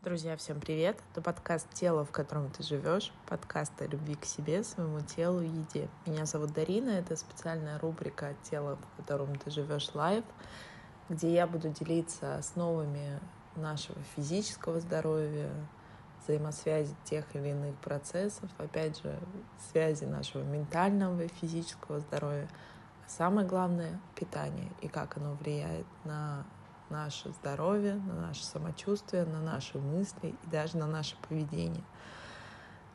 Друзья, всем привет! Это подкаст «Тело, в котором ты живешь», подкаст о любви к себе, своему телу и еде. Меня зовут Дарина, это специальная рубрика «Тело, в котором ты живешь live», где я буду делиться основами нашего физического здоровья, взаимосвязи тех или иных процессов, опять же, связи нашего ментального и физического здоровья, а самое главное — питание и как оно влияет на наше здоровье, на наше самочувствие, на наши мысли и даже на наше поведение.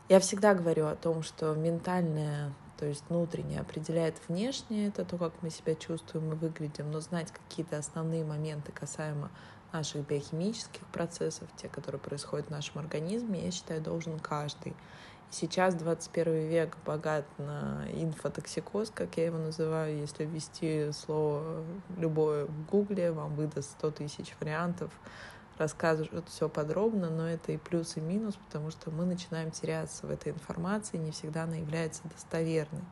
Я всегда говорю о том, что ментальное, то есть внутреннее, определяет внешнее, это то, как мы себя чувствуем и выглядим, но знать какие-то основные моменты касаемо наших биохимических процессов, те, которые происходят в нашем организме, я считаю, должен каждый. Сейчас 21 век богат на инфотоксикоз, как я его называю. Если ввести слово любое в гугле, вам выдаст 100 тысяч вариантов, рассказывают все подробно, но это и плюс, и минус, потому что мы начинаем теряться в этой информации, не всегда она является достоверной.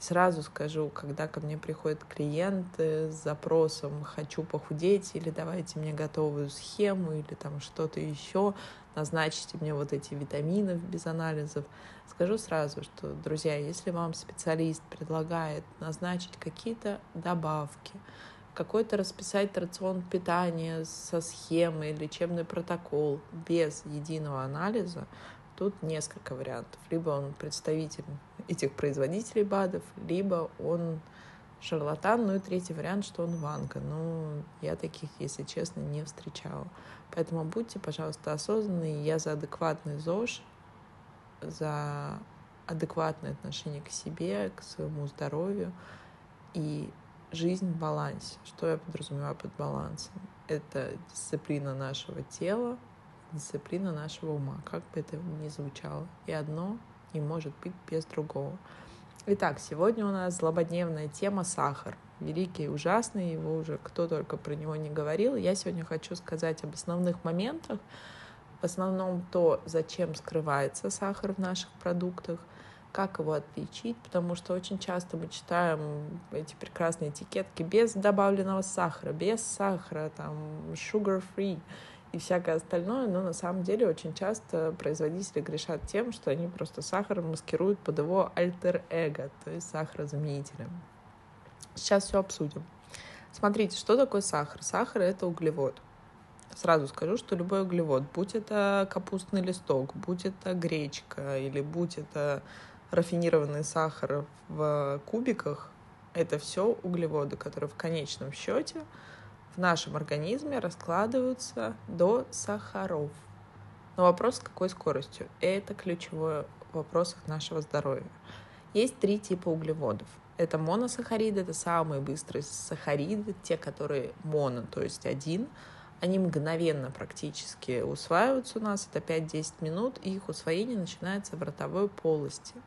Сразу скажу, когда ко мне приходят клиенты с запросом «хочу похудеть» или «давайте мне готовую схему» или там что-то еще, назначите мне вот эти витамины без анализов, скажу сразу, что, друзья, если вам специалист предлагает назначить какие-то добавки, какой-то расписать рацион питания со схемой, лечебный протокол без единого анализа, тут несколько вариантов. Либо он представитель этих производителей БАДов, либо он шарлатан, ну и третий вариант, что он ванга. Ну, я таких, если честно, не встречала. Поэтому будьте, пожалуйста, осознанны. Я за адекватный ЗОЖ, за адекватное отношение к себе, к своему здоровью и жизнь в балансе. Что я подразумеваю под балансом? Это дисциплина нашего тела, дисциплина нашего ума, как бы это ни звучало. И одно не может быть без другого. Итак, сегодня у нас злободневная тема сахар. Великий и ужасный, его уже кто только про него не говорил. Я сегодня хочу сказать об основных моментах, в основном то, зачем скрывается сахар в наших продуктах, как его отличить, потому что очень часто мы читаем эти прекрасные этикетки без добавленного сахара, без сахара, там, sugar free и всякое остальное, но на самом деле очень часто производители грешат тем, что они просто сахар маскируют под его альтер-эго, то есть сахарозаменителем. Сейчас все обсудим. Смотрите, что такое сахар? Сахар — это углевод. Сразу скажу, что любой углевод, будь это капустный листок, будь это гречка или будь это рафинированный сахар в кубиках, это все углеводы, которые в конечном счете в нашем организме раскладываются до сахаров. Но вопрос, с какой скоростью? Это ключевой вопрос нашего здоровья. Есть три типа углеводов. Это моносахариды, это самые быстрые сахариды, те, которые моно, то есть один. Они мгновенно практически усваиваются у нас, это 5-10 минут, и их усвоение начинается в ротовой полости –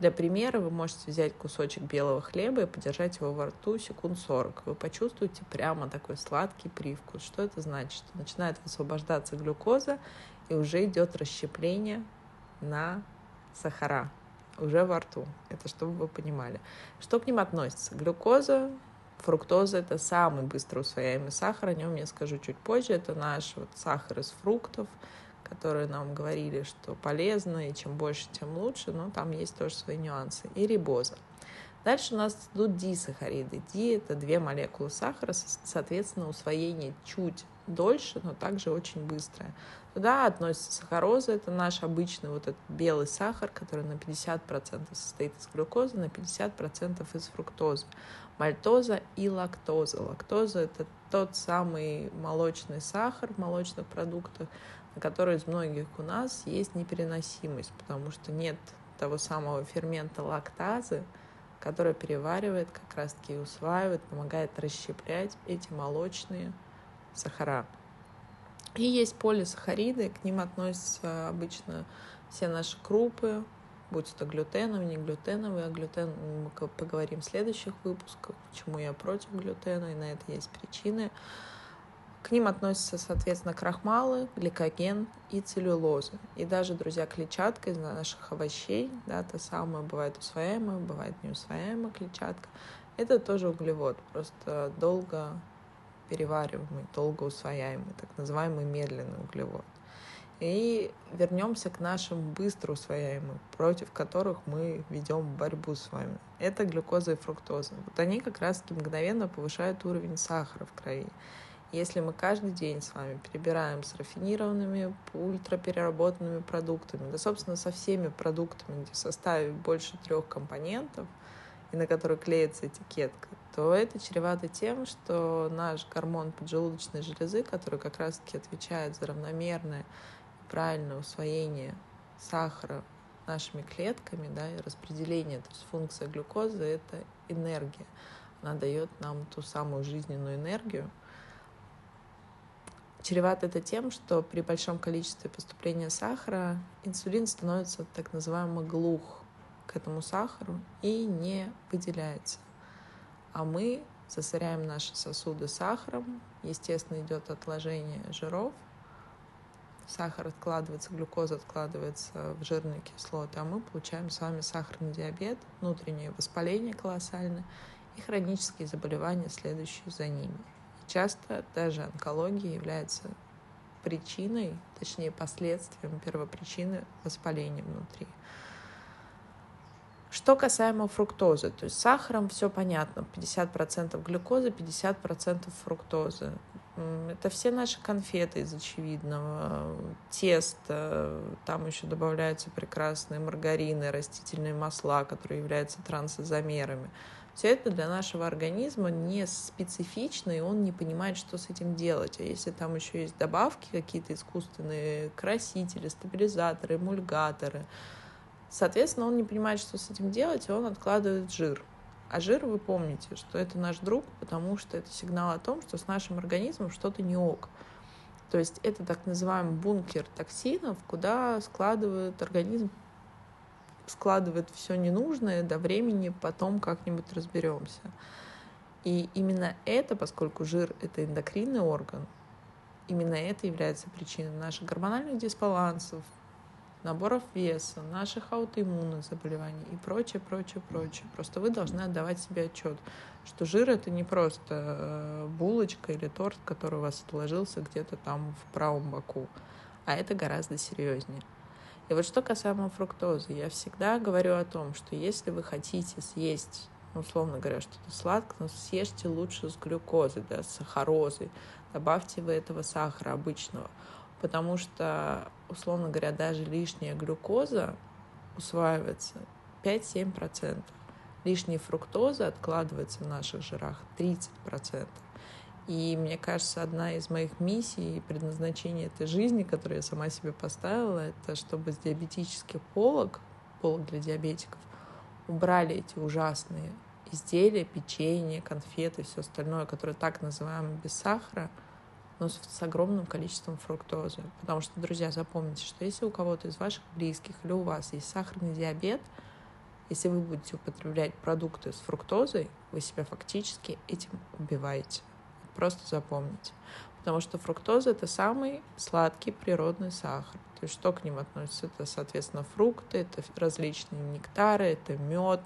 для примера вы можете взять кусочек белого хлеба и подержать его во рту секунд 40. Вы почувствуете прямо такой сладкий привкус. Что это значит? Начинает высвобождаться глюкоза, и уже идет расщепление на сахара уже во рту. Это чтобы вы понимали. Что к ним относится? Глюкоза, фруктоза – это самый быстро усвояемый сахар. О нем я скажу чуть позже. Это наш вот сахар из фруктов – которые нам говорили, что полезно, и чем больше, тем лучше, но там есть тоже свои нюансы. И рибоза. Дальше у нас идут дисахариды. Ди – это две молекулы сахара, соответственно, усвоение чуть дольше, но также очень быстрое. Туда относится сахароза, это наш обычный вот этот белый сахар, который на 50% состоит из глюкозы, на 50% из фруктозы. Мальтоза и лактоза. Лактоза – это тот самый молочный сахар в молочных продуктах, на который из многих у нас есть непереносимость, потому что нет того самого фермента лактазы, который переваривает, как раз-таки усваивает, помогает расщеплять эти молочные сахара. И есть полисахариды, к ним относятся обычно все наши крупы, будь это глютеновые, не глютеновые, а глютен мы поговорим в следующих выпусках, почему я против глютена, и на это есть причины. К ним относятся, соответственно, крахмалы, гликоген и целлюлоза. И даже, друзья, клетчатка из наших овощей, да, та самая бывает усвояемая, бывает неусвояемая клетчатка. Это тоже углевод, просто долго перевариваемый, долго усвояемый, так называемый медленный углевод. И вернемся к нашим быстро усвояемым, против которых мы ведем борьбу с вами. Это глюкоза и фруктоза. Вот они как раз-таки мгновенно повышают уровень сахара в крови. Если мы каждый день с вами перебираем с рафинированными, ультрапереработанными продуктами, да, собственно, со всеми продуктами, где в составе больше трех компонентов, и на которой клеится этикетка, то это чревато тем, что наш гормон поджелудочной железы, который как раз-таки отвечает за равномерное и правильное усвоение сахара нашими клетками, да, и распределение, то есть функция глюкозы — это энергия. Она дает нам ту самую жизненную энергию, Чревато это тем, что при большом количестве поступления сахара инсулин становится так называемо глух к этому сахару и не выделяется. А мы засоряем наши сосуды сахаром, естественно, идет отложение жиров, сахар откладывается, глюкоза откладывается в жирные кислоты, а мы получаем с вами сахарный диабет, внутреннее воспаление колоссальное и хронические заболевания, следующие за ними. Часто даже онкология является причиной, точнее последствием первопричины воспаления внутри. Что касаемо фруктозы, то есть с сахаром все понятно, 50% глюкозы, 50% фруктозы. Это все наши конфеты из очевидного, тесто, там еще добавляются прекрасные маргарины, растительные масла, которые являются трансозамерами. Все это для нашего организма не специфично, и он не понимает, что с этим делать. А если там еще есть добавки какие-то искусственные, красители, стабилизаторы, эмульгаторы, соответственно, он не понимает, что с этим делать, и он откладывает жир. А жир, вы помните, что это наш друг, потому что это сигнал о том, что с нашим организмом что-то не ок. То есть это так называемый бункер токсинов, куда складывает организм складывает все ненужное до времени, потом как-нибудь разберемся. И именно это, поскольку жир — это эндокринный орган, именно это является причиной наших гормональных дисбалансов, наборов веса, наших аутоиммунных заболеваний и прочее, прочее, прочее. Просто вы должны отдавать себе отчет, что жир это не просто э, булочка или торт, который у вас отложился где-то там в правом боку, а это гораздо серьезнее. И вот что касаемо фруктозы, я всегда говорю о том, что если вы хотите съесть, ну, условно говоря, что-то сладкое, но съешьте лучше с глюкозой, да, с сахарозой, добавьте вы этого сахара обычного, потому что, условно говоря, даже лишняя глюкоза усваивается 5-7%. Лишняя фруктоза откладывается в наших жирах 30%. И мне кажется, одна из моих миссий и предназначений этой жизни, которую я сама себе поставила, это чтобы с диабетических полок, полок для диабетиков, убрали эти ужасные изделия, печенье, конфеты, все остальное, которое так называемо без сахара, но с, с огромным количеством фруктозы. Потому что, друзья, запомните, что если у кого-то из ваших близких или у вас есть сахарный диабет, если вы будете употреблять продукты с фруктозой, вы себя фактически этим убиваете. Просто запомните. Потому что фруктоза — это самый сладкий природный сахар. То есть что к ним относится? Это, соответственно, фрукты, это различные нектары, это мед,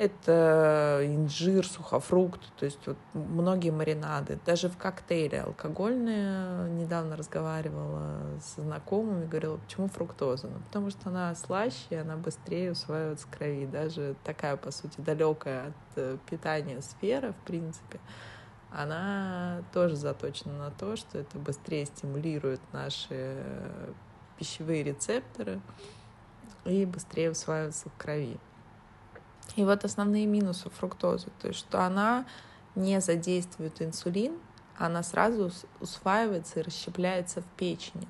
это инжир, сухофрукты, то есть вот многие маринады, даже в коктейле алкогольные. Недавно разговаривала с знакомыми, говорила, почему фруктоза? Ну, потому что она слаще, она быстрее усваивается в крови. Даже такая, по сути, далекая от э, питания сфера, в принципе, она тоже заточена на то, что это быстрее стимулирует наши пищевые рецепторы и быстрее усваивается в крови. И вот основные минусы фруктозы, то есть что она не задействует инсулин, она сразу усваивается и расщепляется в печени.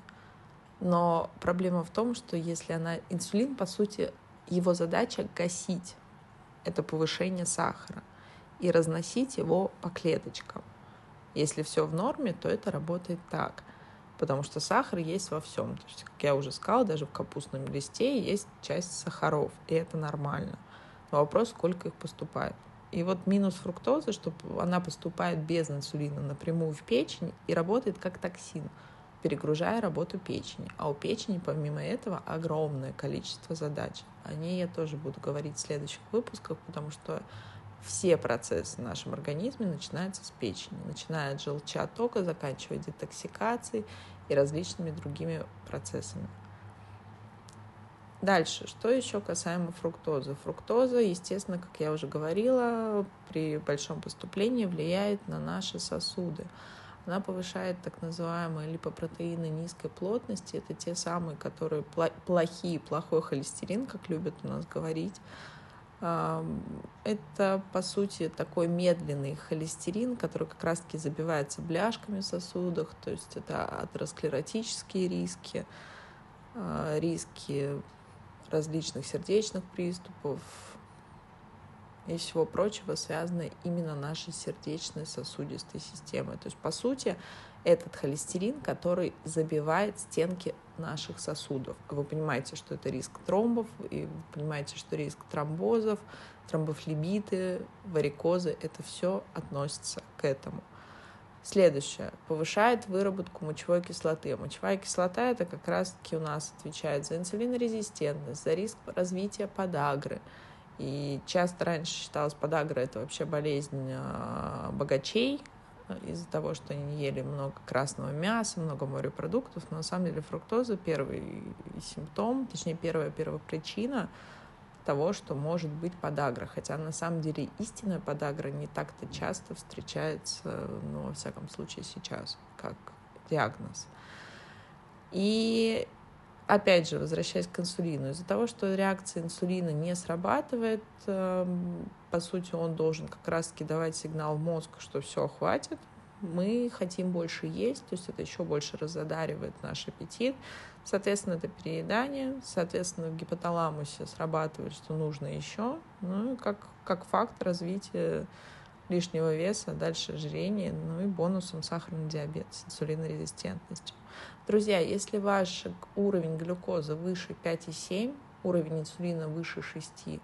Но проблема в том, что если она... Инсулин, по сути, его задача гасить это повышение сахара и разносить его по клеточкам. Если все в норме, то это работает так. Потому что сахар есть во всем. То есть, как я уже сказала, даже в капустном листе есть часть сахаров, и это нормально. Но вопрос, сколько их поступает. И вот минус фруктозы, что она поступает без инсулина напрямую в печень и работает как токсин, перегружая работу печени. А у печени, помимо этого, огромное количество задач. О ней я тоже буду говорить в следующих выпусках, потому что все процессы в нашем организме начинаются с печени, начиная от желчатока, заканчивая детоксикацией и различными другими процессами. Дальше, что еще касаемо фруктозы? Фруктоза, естественно, как я уже говорила, при большом поступлении влияет на наши сосуды. Она повышает так называемые липопротеины низкой плотности. Это те самые, которые плохие, плохой холестерин, как любят у нас говорить. Это, по сути, такой медленный холестерин, который как раз-таки забивается бляшками в сосудах, то есть это атеросклеротические риски, а, риски различных сердечных приступов и всего прочего связаны именно нашей сердечной сосудистой системой. То есть, по сути, этот холестерин, который забивает стенки наших сосудов. Вы понимаете, что это риск тромбов, и вы понимаете, что риск тромбозов, тромбофлебиты, варикозы, это все относится к этому. Следующее. Повышает выработку мочевой кислоты. Мочевая кислота это как раз-таки у нас отвечает за инсулинорезистентность, за риск развития подагры. И часто раньше считалось подагра это вообще болезнь а, богачей, из-за того, что они ели много красного мяса, много морепродуктов. Но на самом деле фруктоза первый симптом, точнее первая первопричина того, что может быть подагра. Хотя на самом деле истинная подагра не так-то часто встречается, ну, во всяком случае сейчас, как диагноз. И опять же, возвращаясь к инсулину, из-за того, что реакция инсулина не срабатывает, эм, по сути, он должен как раз-таки давать сигнал в мозг, что все, хватит, мы хотим больше есть, то есть это еще больше разодаривает наш аппетит. Соответственно, это переедание, соответственно, в гипоталамусе срабатывает, что нужно еще. Ну и как, как факт развития лишнего веса, дальше ожирение, ну и бонусом сахарный диабет с инсулинорезистентностью. Друзья, если ваш уровень глюкозы выше 5,7, уровень инсулина выше 6,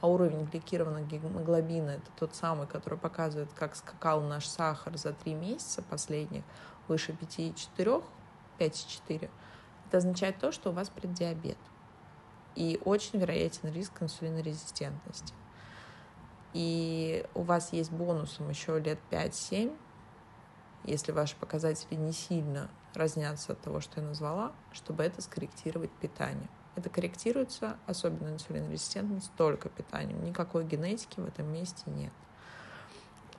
а уровень гликированного гемоглобина, это тот самый, который показывает, как скакал наш сахар за 3 месяца последних, выше 5,4, 5,4, это означает то, что у вас преддиабет. И очень вероятен риск инсулинорезистентности. И у вас есть бонусом еще лет 5-7, если ваши показатели не сильно разнятся от того, что я назвала, чтобы это скорректировать питание. Это корректируется, особенно инсулинорезистентность, только питанием. Никакой генетики в этом месте нет.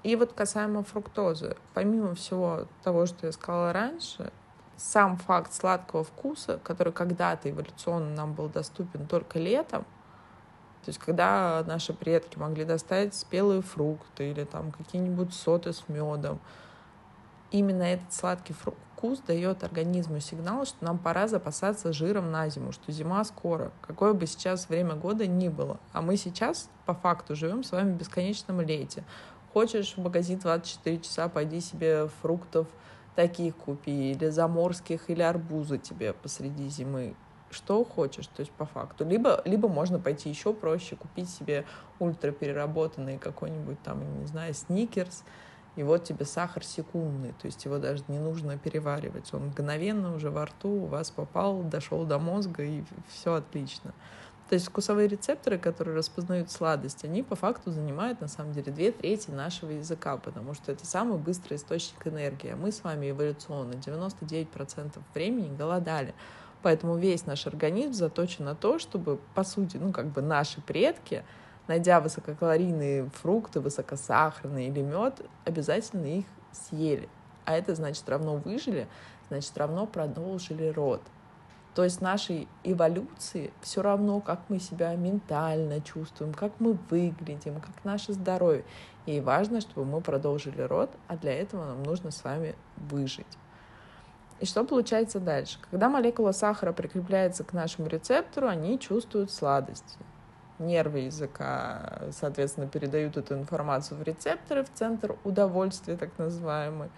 И вот касаемо фруктозы, помимо всего того, что я сказала раньше, сам факт сладкого вкуса, который когда-то эволюционно нам был доступен только летом, то есть когда наши предки могли достать спелые фрукты или там какие-нибудь соты с медом, именно этот сладкий вкус дает организму сигнал, что нам пора запасаться жиром на зиму, что зима скоро, какое бы сейчас время года ни было. А мы сейчас по факту живем с вами в бесконечном лете. Хочешь в магазин 24 часа, пойди себе фруктов таких купи, или заморских, или арбузы тебе посреди зимы что хочешь, то есть по факту. Либо, либо можно пойти еще проще, купить себе ультрапереработанный какой-нибудь там, не знаю, сникерс, и вот тебе сахар секундный, то есть его даже не нужно переваривать. Он мгновенно уже во рту у вас попал, дошел до мозга, и все отлично. То есть вкусовые рецепторы, которые распознают сладость, они по факту занимают на самом деле две трети нашего языка, потому что это самый быстрый источник энергии. А мы с вами эволюционно 99% времени голодали. Поэтому весь наш организм заточен на то, чтобы, по сути, ну, как бы наши предки, найдя высококалорийные фрукты, высокосахарные или мед, обязательно их съели. А это значит равно выжили, значит равно продолжили род. То есть нашей эволюции все равно, как мы себя ментально чувствуем, как мы выглядим, как наше здоровье. И важно, чтобы мы продолжили род, а для этого нам нужно с вами выжить. И что получается дальше? Когда молекула сахара прикрепляется к нашему рецептору, они чувствуют сладость. Нервы языка, соответственно, передают эту информацию в рецепторы, в центр удовольствия, так называемый,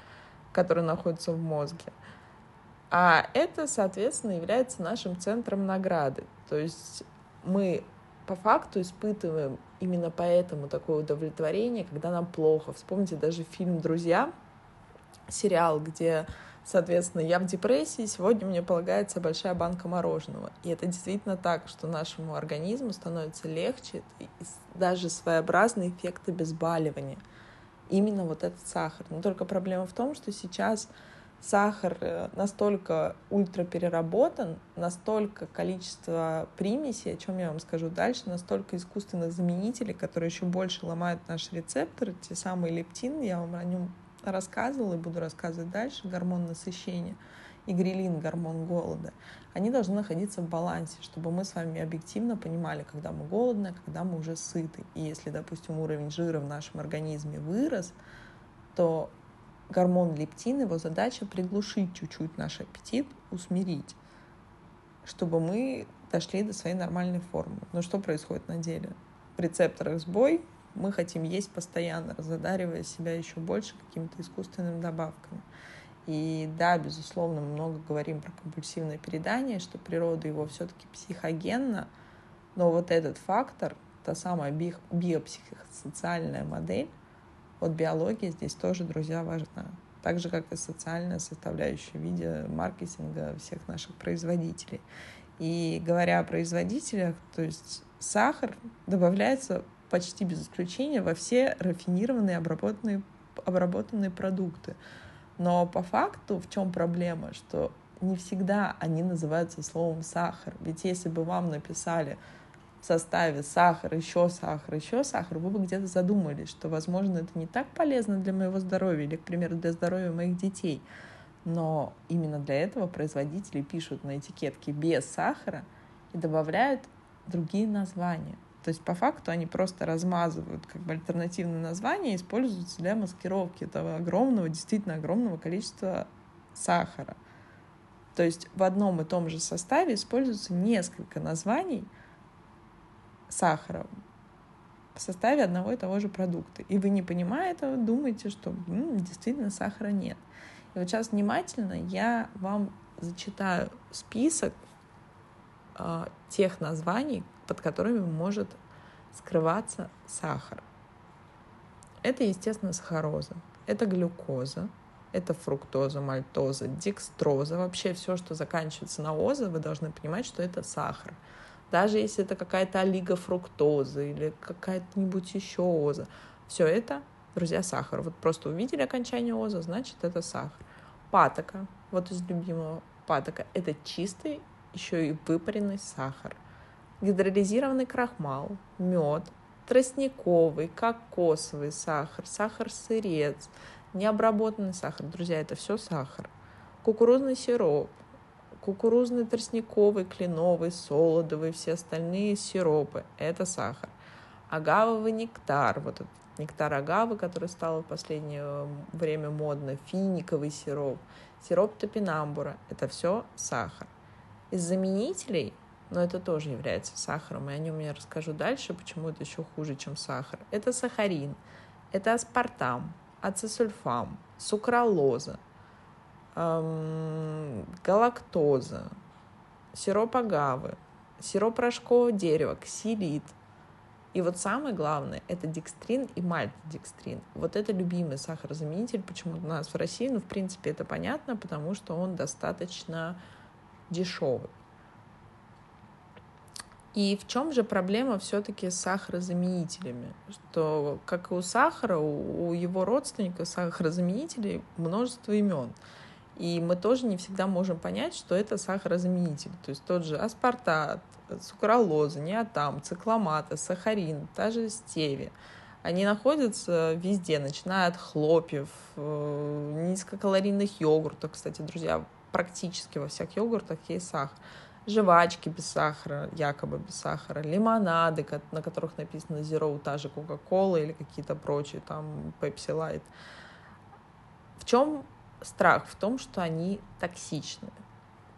который находится в мозге. А это, соответственно, является нашим центром награды. То есть мы по факту испытываем именно поэтому такое удовлетворение, когда нам плохо. Вспомните даже фильм «Друзья», сериал, где Соответственно, я в депрессии, сегодня мне полагается большая банка мороженого. И это действительно так, что нашему организму становится легче, и даже своеобразный эффект обезболивания. Именно вот этот сахар. Но только проблема в том, что сейчас сахар э, настолько ультрапереработан, настолько количество примесей, о чем я вам скажу дальше, настолько искусственных заменителей, которые еще больше ломают наши рецепторы, те самые лептин, я вам о нем рассказывала и буду рассказывать дальше, гормон насыщения и грилин, гормон голода, они должны находиться в балансе, чтобы мы с вами объективно понимали, когда мы голодны, а когда мы уже сыты. И если, допустим, уровень жира в нашем организме вырос, то гормон лептин, его задача приглушить чуть-чуть наш аппетит, усмирить, чтобы мы дошли до своей нормальной формы. Но что происходит на деле? В рецепторах сбой, мы хотим есть постоянно, разодаривая себя еще больше какими-то искусственными добавками. И да, безусловно, мы много говорим про компульсивное передание, что природа его все-таки психогенна, но вот этот фактор, та самая би биопсихосоциальная модель, вот биология здесь тоже, друзья, важна. Так же, как и социальная составляющая в виде маркетинга всех наших производителей. И говоря о производителях, то есть сахар добавляется почти без исключения во все рафинированные обработанные, обработанные продукты. Но по факту в чем проблема, что не всегда они называются словом сахар. Ведь если бы вам написали в составе сахар, еще сахар, еще сахар, вы бы где-то задумались, что, возможно, это не так полезно для моего здоровья или, к примеру, для здоровья моих детей. Но именно для этого производители пишут на этикетке без сахара и добавляют другие названия. То есть по факту они просто размазывают как бы альтернативные названия и используются для маскировки этого огромного, действительно огромного количества сахара. То есть в одном и том же составе используется несколько названий – сахара в составе одного и того же продукта. И вы, не понимая этого, думаете, что м-м, действительно сахара нет. И вот сейчас внимательно я вам зачитаю список э, тех названий, под которыми может скрываться сахар. Это, естественно, сахароза, это глюкоза, это фруктоза, мальтоза, декстроза. Вообще все, что заканчивается на оза, вы должны понимать, что это сахар даже если это какая-то олигофруктоза или какая-нибудь еще оза. Все это, друзья, сахар. Вот просто увидели окончание оза, значит, это сахар. Патока, вот из любимого патока, это чистый, еще и выпаренный сахар. Гидролизированный крахмал, мед, тростниковый, кокосовый сахар, сахар-сырец, необработанный сахар. Друзья, это все сахар. Кукурузный сироп, кукурузный, тростниковый, кленовый, солодовый, все остальные сиропы – это сахар. Агавовый нектар, вот этот нектар агавы, который стал в последнее время модно, финиковый сироп, сироп топинамбура – это все сахар. Из заменителей, но это тоже является сахаром, и о нем я расскажу дальше, почему это еще хуже, чем сахар. Это сахарин, это аспартам, ацесульфам, сукралоза, эм, галактоза, сироп агавы, сироп рожкового дерева, ксилит. И вот самое главное, это декстрин и мальтодекстрин. Вот это любимый сахарозаменитель почему у нас в России. Ну, в принципе, это понятно, потому что он достаточно дешевый. И в чем же проблема все-таки с сахарозаменителями? Что, как и у сахара, у его родственников сахарозаменителей множество имен. И мы тоже не всегда можем понять, что это сахарозаменитель. То есть тот же аспартат, сукралоза, неотам, цикламата, сахарин, та же стевия. Они находятся везде, начиная от хлопьев, э, низкокалорийных йогуртов. Кстати, друзья, практически во всех йогуртах есть сахар. Жвачки без сахара, якобы без сахара, лимонады, на которых написано Zero, та же Coca-Cola или какие-то прочие, там Pepsi Light. В чем страх в том, что они токсичны.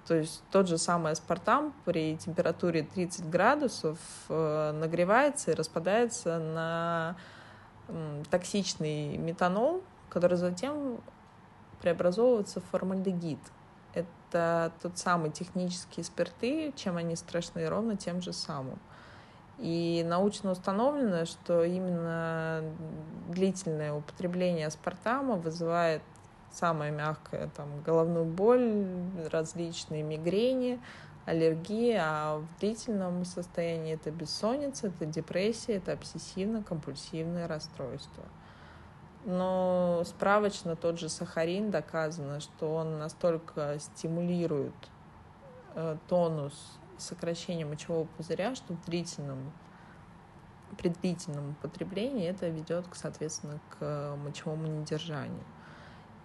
То есть тот же самый аспартам при температуре 30 градусов э, нагревается и распадается на токсичный метанол, который затем преобразовывается в формальдегид. Это тот самый технические спирты, чем они страшны, ровно тем же самым. И научно установлено, что именно длительное употребление аспартама вызывает самое мягкое, там, головную боль, различные мигрени, аллергии, а в длительном состоянии это бессонница, это депрессия, это обсессивно-компульсивное расстройство. Но справочно тот же сахарин доказано, что он настолько стимулирует э, тонус сокращения мочевого пузыря, что в длительном при длительном употреблении это ведет, соответственно, к мочевому недержанию.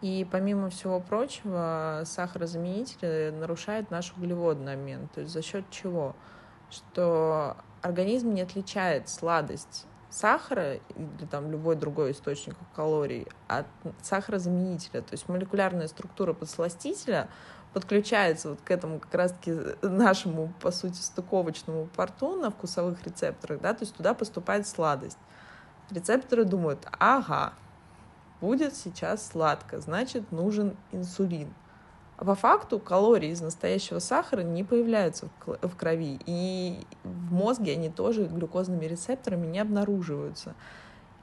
И помимо всего прочего, сахарозаменители нарушают наш углеводный обмен. То есть за счет чего? Что организм не отличает сладость сахара или там любой другой источник калорий от сахарозаменителя. То есть молекулярная структура подсластителя подключается вот к этому как раз-таки нашему, по сути, стыковочному порту на вкусовых рецепторах, да, то есть туда поступает сладость. Рецепторы думают, ага, будет сейчас сладко, значит, нужен инсулин. По факту калории из настоящего сахара не появляются в крови, и в мозге они тоже глюкозными рецепторами не обнаруживаются.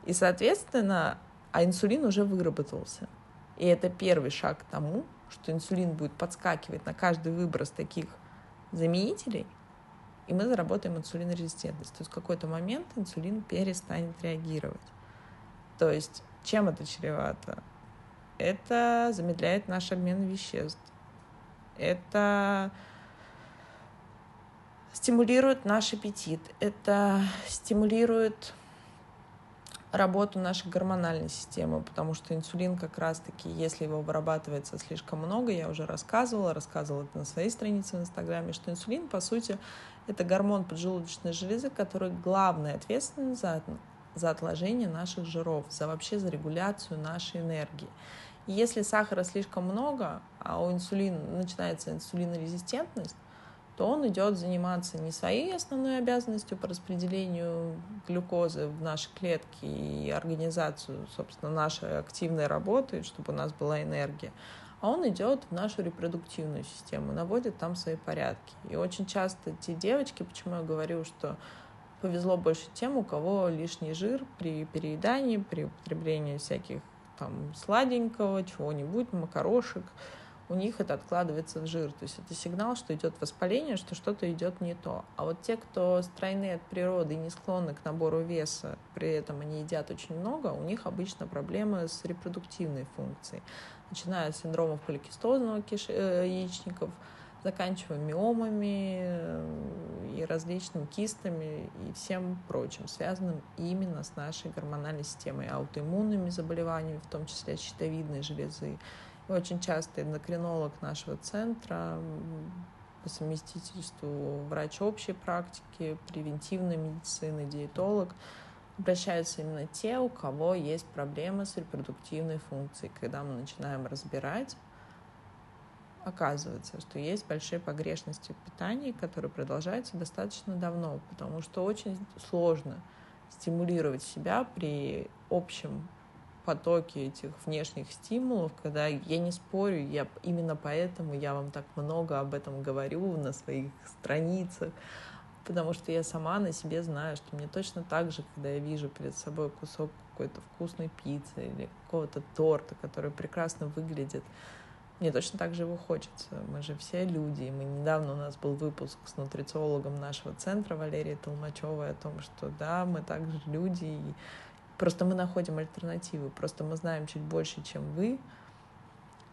И, соответственно, а инсулин уже выработался. И это первый шаг к тому, что инсулин будет подскакивать на каждый выброс таких заменителей, и мы заработаем инсулинорезистентность. То есть в какой-то момент инсулин перестанет реагировать. То есть чем это чревато? Это замедляет наш обмен веществ. Это стимулирует наш аппетит. Это стимулирует работу нашей гормональной системы, потому что инсулин как раз-таки, если его вырабатывается слишком много, я уже рассказывала, рассказывала это на своей странице в Инстаграме, что инсулин, по сути, это гормон поджелудочной железы, который главный ответственен за за отложение наших жиров, за вообще за регуляцию нашей энергии. И если сахара слишком много, а у инсулина начинается инсулинорезистентность, то он идет заниматься не своей основной обязанностью по распределению глюкозы в наши клетки и организацию, собственно, нашей активной работы, чтобы у нас была энергия, а он идет в нашу репродуктивную систему, наводит там свои порядки. И очень часто те девочки, почему я говорю, что повезло больше тем, у кого лишний жир при переедании, при употреблении всяких там сладенького, чего-нибудь, макарошек, у них это откладывается в жир. То есть это сигнал, что идет воспаление, что что-то идет не то. А вот те, кто стройные от природы и не склонны к набору веса, при этом они едят очень много, у них обычно проблемы с репродуктивной функцией. Начиная с синдромов поликистозного киш... Э, яичников, заканчивая миомами э, и различными кистами и всем прочим, связанным именно с нашей гормональной системой, аутоиммунными заболеваниями, в том числе щитовидной железы. И очень часто эндокринолог нашего центра по совместительству врач общей практики, превентивной медицины, диетолог обращаются именно те, у кого есть проблемы с репродуктивной функцией. Когда мы начинаем разбирать оказывается, что есть большие погрешности в питании, которые продолжаются достаточно давно, потому что очень сложно стимулировать себя при общем потоке этих внешних стимулов, когда я не спорю, я именно поэтому я вам так много об этом говорю на своих страницах, потому что я сама на себе знаю, что мне точно так же, когда я вижу перед собой кусок какой-то вкусной пиццы или какого-то торта, который прекрасно выглядит, мне точно так же его хочется. Мы же все люди. И мы недавно у нас был выпуск с нутрициологом нашего центра Валерией Толмачевой о том, что да, мы также люди. И просто мы находим альтернативы. Просто мы знаем чуть больше, чем вы.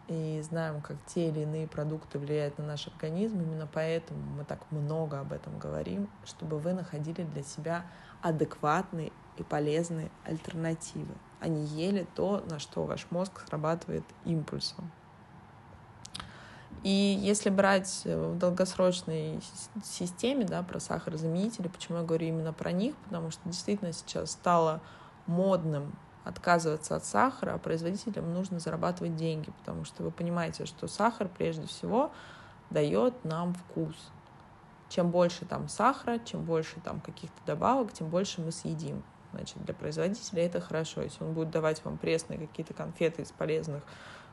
И знаем, как те или иные продукты влияют на наш организм. Именно поэтому мы так много об этом говорим, чтобы вы находили для себя адекватные и полезные альтернативы, а не ели то, на что ваш мозг срабатывает импульсом. И если брать э, в долгосрочной системе, да, про сахарозаменители, почему я говорю именно про них, потому что действительно сейчас стало модным отказываться от сахара, а производителям нужно зарабатывать деньги, потому что вы понимаете, что сахар прежде всего дает нам вкус. Чем больше там сахара, чем больше там каких-то добавок, тем больше мы съедим. Значит, для производителя это хорошо. Если он будет давать вам пресные какие-то конфеты из полезных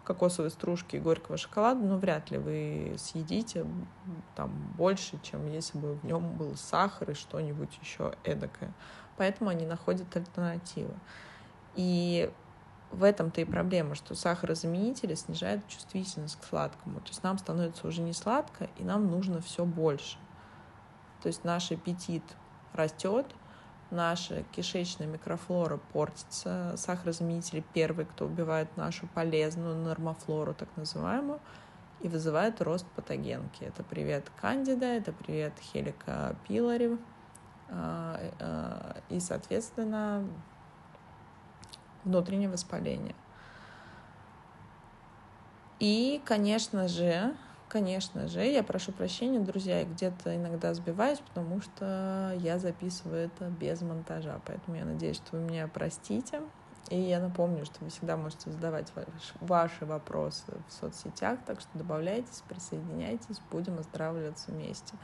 кокосовой стружки и горького шоколада, ну, вряд ли вы съедите там больше, чем если бы в нем был сахар и что-нибудь еще эдакое. Поэтому они находят альтернативы. И в этом-то и проблема, что сахарозаменители снижают чувствительность к сладкому. То есть нам становится уже не сладко, и нам нужно все больше. То есть наш аппетит растет, наша кишечная микрофлора портится. Сахарозаменители первый, кто убивает нашу полезную нормофлору, так называемую, и вызывает рост патогенки. Это привет кандида, это привет хелика пилари. А, а, и, соответственно, внутреннее воспаление. И, конечно же, конечно же, я прошу прощения, друзья, я где-то иногда сбиваюсь, потому что я записываю это без монтажа, поэтому я надеюсь, что вы меня простите. И я напомню, что вы всегда можете задавать ваши вопросы в соцсетях, так что добавляйтесь, присоединяйтесь, будем оздоравливаться вместе.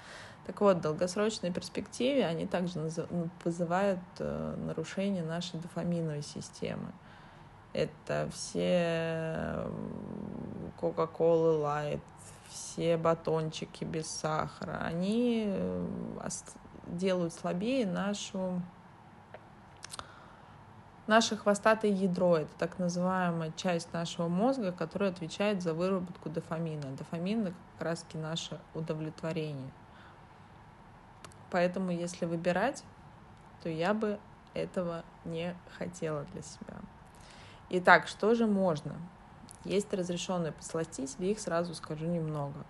Так вот, в долгосрочной перспективе они также вызывают э, нарушение нашей дофаминовой системы. Это все Кока-Колы Лайт, все батончики без сахара. Они э, делают слабее нашу наше хвостатое ядро. Это так называемая часть нашего мозга, которая отвечает за выработку дофамина. Дофамин — это как раз наше удовлетворение. Поэтому, если выбирать, то я бы этого не хотела для себя. Итак, что же можно? Есть разрешенные подсластители, их сразу скажу немного.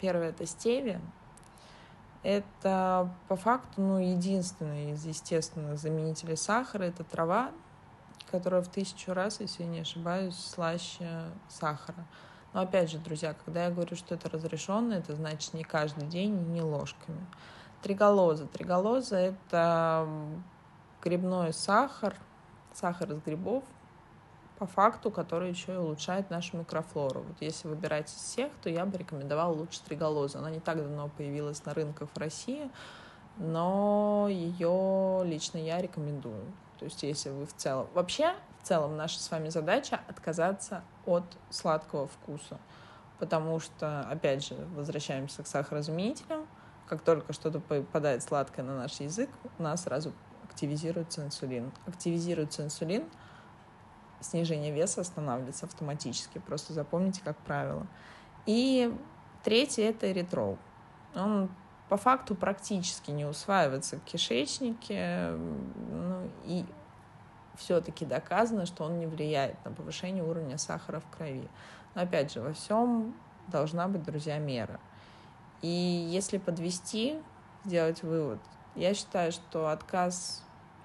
Первое — это стевия. Это по факту ну, единственный из естественных заменителей сахара. Это трава, которая в тысячу раз, если я не ошибаюсь, слаще сахара. Но опять же, друзья, когда я говорю, что это разрешенное, это значит не каждый день, не ложками. Триголоза. Триголоза — это грибной сахар, сахар из грибов, по факту, который еще и улучшает нашу микрофлору. Вот если выбирать из всех, то я бы рекомендовала лучше триголозу. Она не так давно появилась на рынках в России, но ее лично я рекомендую. То есть если вы в целом... Вообще, в целом, наша с вами задача отказаться от сладкого вкуса. Потому что, опять же, возвращаемся к сахарозаменителям, как только что-то попадает сладкое на наш язык, у нас сразу активизируется инсулин. Активизируется инсулин, снижение веса останавливается автоматически. Просто запомните как правило. И третий — это эритрол. Он по факту практически не усваивается в кишечнике, ну, и все-таки доказано, что он не влияет на повышение уровня сахара в крови. Но опять же, во всем должна быть, друзья, мера. И если подвести, сделать вывод, я считаю, что отказ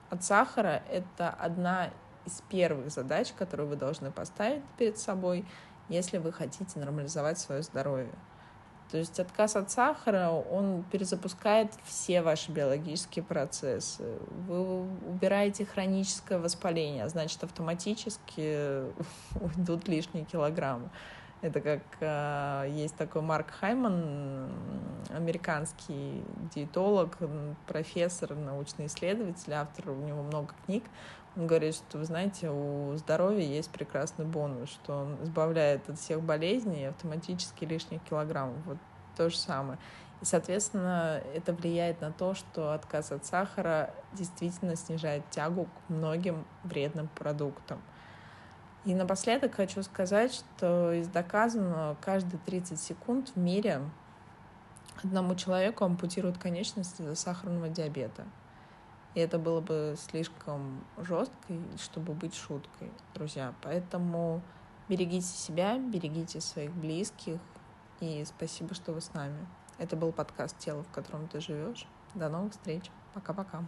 от сахара — это одна из первых задач, которые вы должны поставить перед собой, если вы хотите нормализовать свое здоровье. То есть отказ от сахара, он перезапускает все ваши биологические процессы. Вы убираете хроническое воспаление, а значит, автоматически уйдут лишние килограммы. Это как э, есть такой Марк Хайман, американский диетолог, профессор, научный исследователь, автор, у него много книг. Он говорит, что, вы знаете, у здоровья есть прекрасный бонус, что он избавляет от всех болезней и автоматически лишних килограммов. Вот то же самое. И, соответственно, это влияет на то, что отказ от сахара действительно снижает тягу к многим вредным продуктам. И напоследок хочу сказать, что из доказанного каждые 30 секунд в мире одному человеку ампутируют конечности из-за сахарного диабета. И это было бы слишком жестко, чтобы быть шуткой, друзья. Поэтому берегите себя, берегите своих близких. И спасибо, что вы с нами. Это был подкаст «Тело, в котором ты живешь». До новых встреч. Пока-пока.